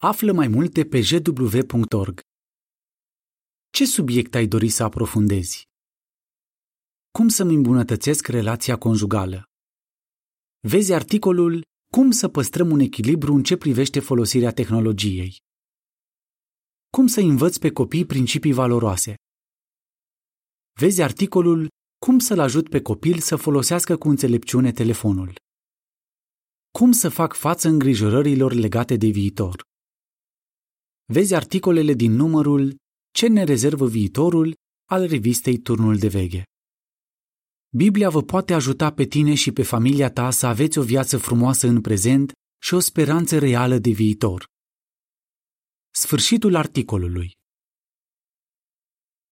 Află mai multe pe jw.org. Ce subiect ai dori să aprofundezi? Cum să-mi îmbunătățesc relația conjugală? Vezi articolul Cum să păstrăm un echilibru în ce privește folosirea tehnologiei. Cum să învăț pe copii principii valoroase? Vezi articolul Cum să-l ajut pe copil să folosească cu înțelepciune telefonul. Cum să fac față îngrijorărilor legate de viitor? Vezi articolele din numărul Ce ne rezervă viitorul al revistei Turnul de Veche. Biblia vă poate ajuta pe tine și pe familia ta să aveți o viață frumoasă în prezent și o speranță reală de viitor. Sfârșitul articolului.